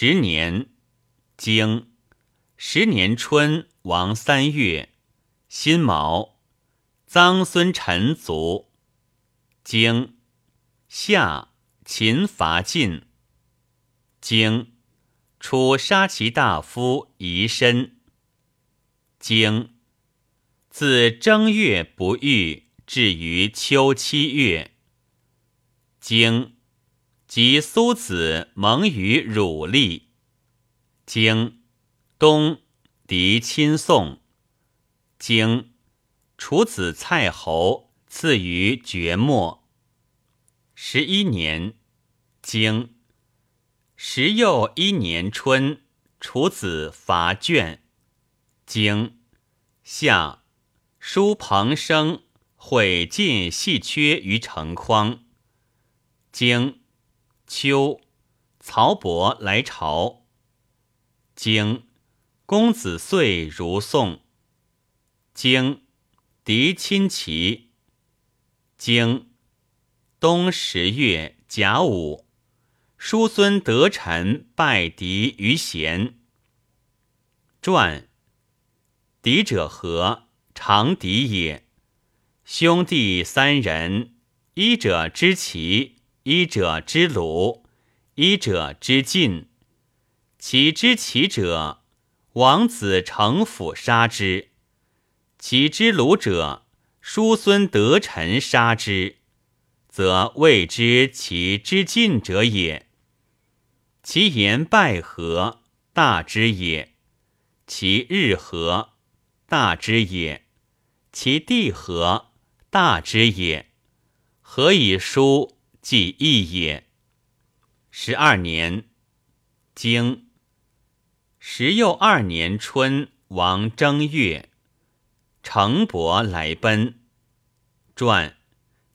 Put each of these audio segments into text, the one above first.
十年，经十年春，王三月，辛卯，臧孙臣卒。经夏，秦伐晋。经出杀其大夫夷申。经自正月不遇，至于秋七月。经及苏子蒙于汝立。经东敌亲宋。经楚子蔡侯赐于绝末。十一年，经时又一年春，楚子伐卷。经夏，书彭生会晋细缺于城匡。经秋，曹伯来朝。经公子遂如宋。经敌亲齐。经冬十月甲午，叔孙得臣拜敌于贤。传。敌者何？长敌也。兄弟三人，一者之齐，一者之鲁，一者之晋。其知其者，王子成府杀之；其之鲁者，叔孙得臣杀之，则谓之其之晋者也。其言败和，大之也；其日和。大之也，其地何？大之也，何以书即义也？十二年，经十又二年春，王正月，程伯来奔。传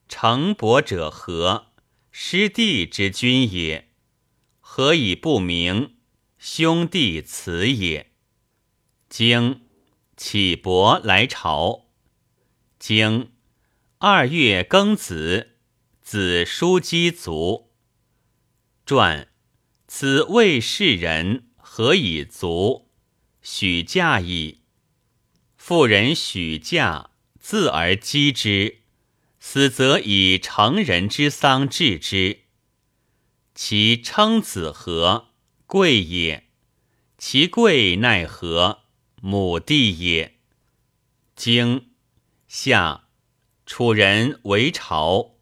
程伯者何？师弟之君也。何以不明？兄弟辞也。经。启伯来朝，经二月庚子，子叔姬卒。传此魏世人，何以卒？许嫁矣。妇人许嫁，自而击之，死则以成人之丧治之。其称子何？贵也。其贵奈何？母弟也。经夏，楚人为朝。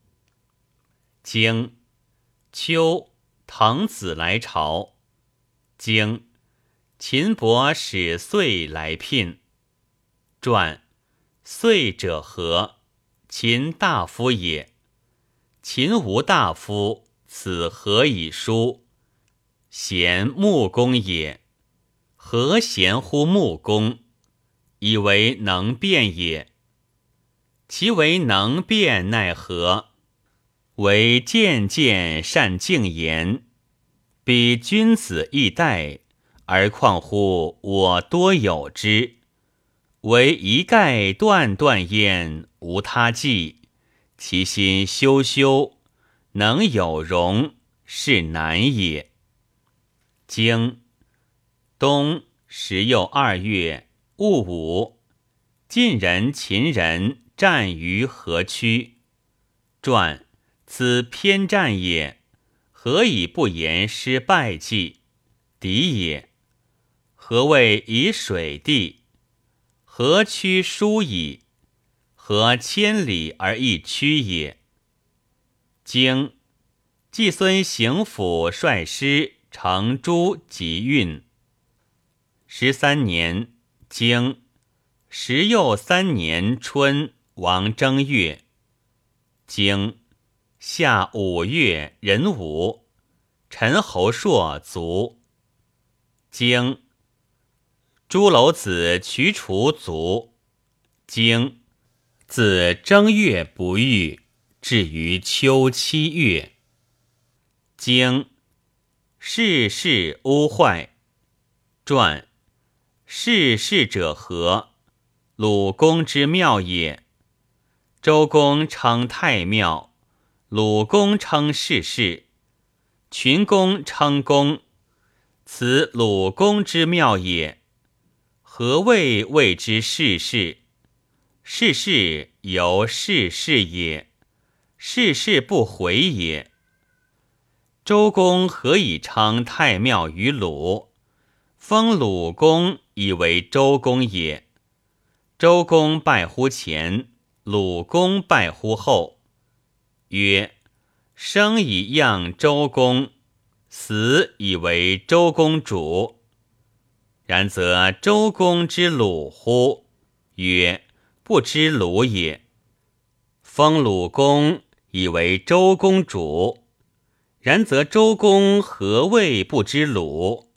经秋，滕子来朝。经秦伯使遂来聘。传遂者何？秦大夫也。秦无大夫，此何以书？贤木工也。何贤乎木工，以为能辩也。其为能辩，奈何？为渐渐善敬言，比君子易待，而况乎我多有之？唯一概断断焉，无他计。其心修修，能有容，是难也。经。冬十又二月戊午，晋人、秦人战于河曲。传此偏战也，何以不言失败计？敌也。何谓以水地？何屈疏矣，何千里而一曲也？经季孙行府率师乘诸及运。十三年，经十又三年春，王正月，经夏五月壬午，陈侯朔卒。经朱楼子渠楚卒。经自正月不遇，至于秋七月。经世事污坏，传。世事者何？鲁公之庙也。周公称太庙，鲁公称世事，群公称公。此鲁公之妙也。何谓谓之世事？世事由世事也，世事不回也。周公何以称太庙于鲁？封鲁公以为周公也。周公拜乎前，鲁公拜乎后。曰：生以样周公，死以为周公主。然则周公之鲁乎？曰：不知鲁也。封鲁公以为周公主。然则周公何谓不知鲁？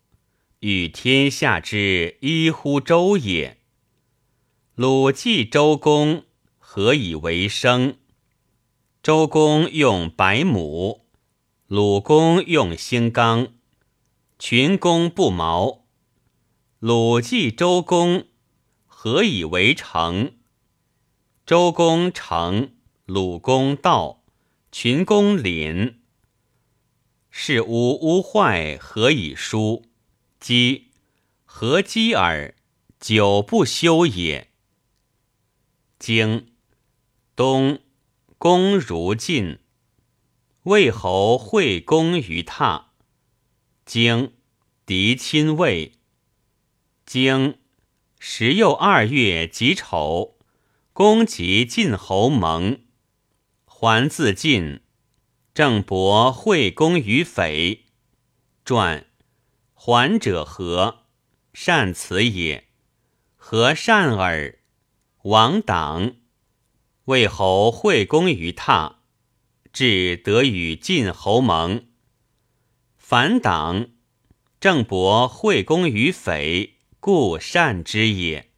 与天下之一乎周也。鲁祭周公，何以为生？周公用百亩，鲁公用兴刚，群公不毛。鲁祭周公，何以为成？周公成，鲁公道，群公廪。是吾屋坏，何以疏？积何积耳？久不修也。经东公如晋，魏侯会公于榻。经敌亲魏。经时又二月己丑，公及晋侯盟。还自晋，郑伯惠公于匪。传还者何？善辞也。何善耳？王党，魏侯惠公于榻，至得与晋侯盟。反党，郑伯惠公于匪，故善之也。